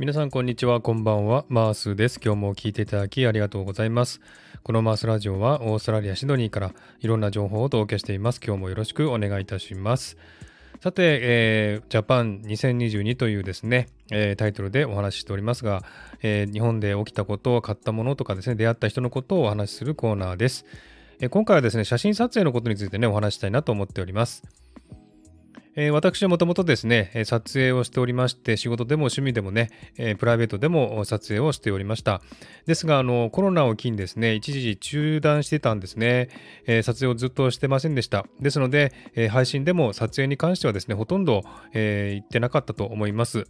皆さんこんにちはこんばんは。マースです。今日も聞いていただきありがとうございます。このマースラジオはオーストラリアシドニーからいろんな情報をお届けしています。今日もよろしくお願いいたします。さて、えー、ジャパン2022というですね、えー、タイトルでお話ししておりますが、えー、日本で起きたことを買ったものとかですね出会った人のことをお話しするコーナーです、今回はですね写真撮影のことについてねお話したいなと思っております。え、私はもともとですね、撮影をしておりまして、仕事でも趣味でもね、え、プライベートでも撮影をしておりました。ですが、あの、コロナを機にですね、一時中断してたんですね。え、撮影をずっとしてませんでした。ですので、え配信でも撮影に関してはですね、ほとんど、え行ってなかったと思います。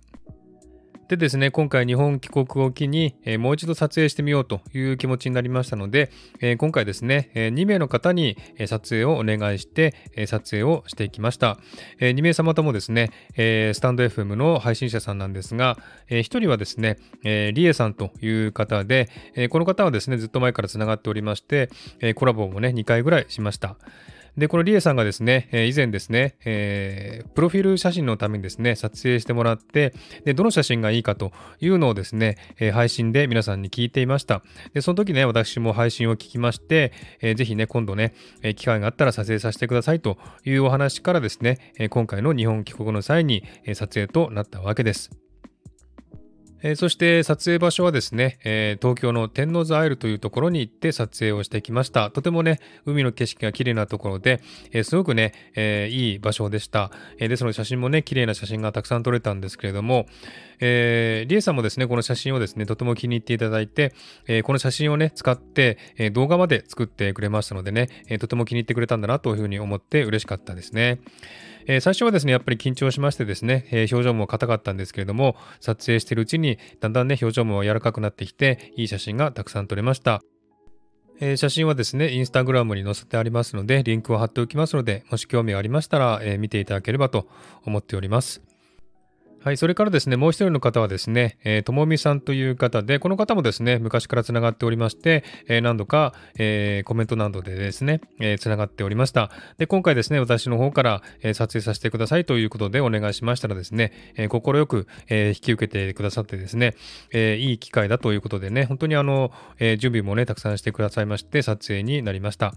でですね、今回日本帰国を機に、えー、もう一度撮影してみようという気持ちになりましたので、えー、今回ですね、えー、2名の方に、撮影をお願いして、え撮影をしていきました。え2名様ともですね、えスタンド FM の配信者さんなんですが、え1人はですね、えリエさんという方で、えこの方はですね、ずっと前からつながっておりまして、えコラボもね、2回ぐらいしました。で、このリエさんがですね、え以前ですね、えー、プロフィール写真のためにですね、撮影してもらって、で、どの写真がいいかというのをですね、え配信で皆さんに聞いていました。で、その時ね、私も配信を聞きまして、えー、ぜひね、今度ね、え機会があったら撮影させてくださいというお話からですね、え今回の日本帰国の際に、え撮影となったわけです。えー、そして撮影場所はですね、えー、東京の天王洲アイルというところに行って撮影をしてきました。とてもね、海の景色が綺麗なところで、えー、すごくね、えいい場所でした。えですので写真もね、綺麗な写真がたくさん撮れたんですけれども、えリエさんもですね、この写真をですね、とても気に入っていただいて、えこの写真をね、使って、え動画まで作ってくれましたのでね、えとても気に入ってくれたんだなというふうに思って嬉しかったですね。えー、最初はですね、やっぱり緊張しましてですね、えー、表情も硬かったんですけれども、撮影しているうちにだんだんね、表情も柔らかくなってきて、いい写真がたくさん撮れました。えー、写真はですね、インスタグラムに載せてありますので、リンクを貼っておきますので、もし興味がありましたら、え、見ていただければと思っております。はい、それからですね、もう一人の方はですね、えー、ともみさんという方で、この方もですね、昔からつながっておりまして、えー、何度か、えー、コメントなどでですね、えー、つながっておりました。で、今回ですね、私の方から、えー、撮影させてくださいということでお願いしましたらですね、えー、快く、えー、引き受けてくださってですね、えー、いい機会だということでね、本当にあの、えー、準備もね、たくさんしてくださいまして、撮影になりました。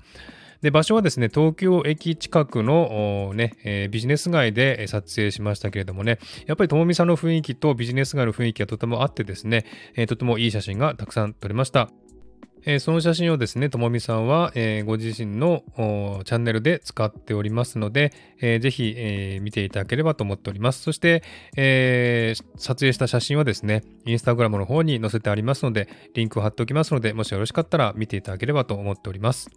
で、場所はですね、東京駅近くのね、えー、ビジネス街で撮影しましたけれどもね、やっぱりともみさんの雰囲気とビジネス街の雰囲気がとてもあってですね、えー、とてもいい写真がたくさん撮れました。えー、その写真をですね、ともみさんは、えー、ご自身のチャンネルで使っておりますので、えー、ぜひ、え見ていただければと思っております。そして、え撮影した写真はですね、インスタグラムの方に載せてありますので、リンクを貼っておきますので、もしよろしかったら見ていただければと思っております。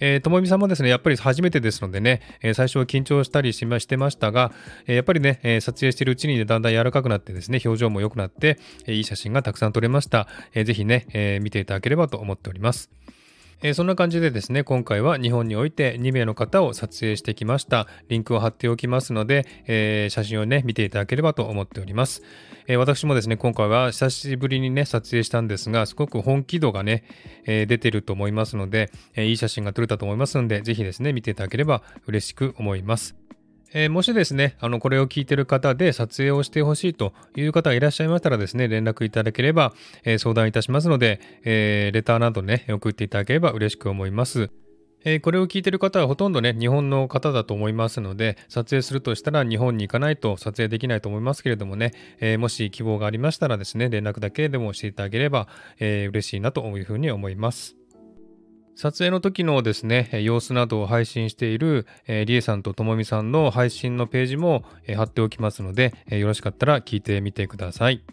えー、ともみさんもですね、やっぱり初めてですのでね、えー、最初は緊張したりしましてましたが、えー、やっぱりね、え撮影しているうちに、ね、だんだん柔らかくなってですね、表情も良くなって、えいい写真がたくさん撮れました。えー、ぜひね、え見ていただければと思っております。えー、そんな感じでですね、今回は日本において2名の方を撮影してきました。リンクを貼っておきますので、えー、写真をね、見ていただければと思っております。えー、私もですね、今回は久しぶりにね、撮影したんですが、すごく本気度がね、え出てると思いますので、えいい写真が撮れたと思いますので、ぜひですね、見ていただければ嬉しく思います。えー、もしですね、あの、これを聞いてる方で撮影をしてほしいという方がいらっしゃいましたらですね、連絡いただければ、えー、相談いたしますので、えー、レターなどね、送っていただければ嬉しく思います。えこれを聞いてる方はほとんどね、日本の方だと思いますので、撮影するとしたら日本に行かないと撮影できないと思いますけれどもね、えもし希望がありましたらですね、連絡だけでもしていただければ、え嬉しいなというふうに思います。撮影の時のですね、様子などを配信している、えー、リエさんとともみさんの配信のページも、えー、貼っておきますので、えー、よろしかったら聞いてみてください。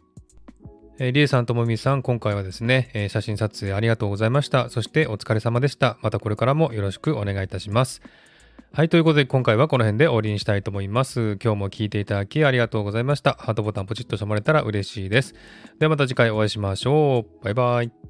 えー、リエさんともみさん、今回はですね、えー、写真撮影ありがとうございました。そしてお疲れ様でした。またこれからもよろしくお願いいたします。はい、ということで今回はこの辺で終わりにしたいと思います。今日も聞いていただきありがとうございました。ハートボタンポチッとしてもらえたら嬉しいです。ではまた次回お会いしましょう。バイバイ。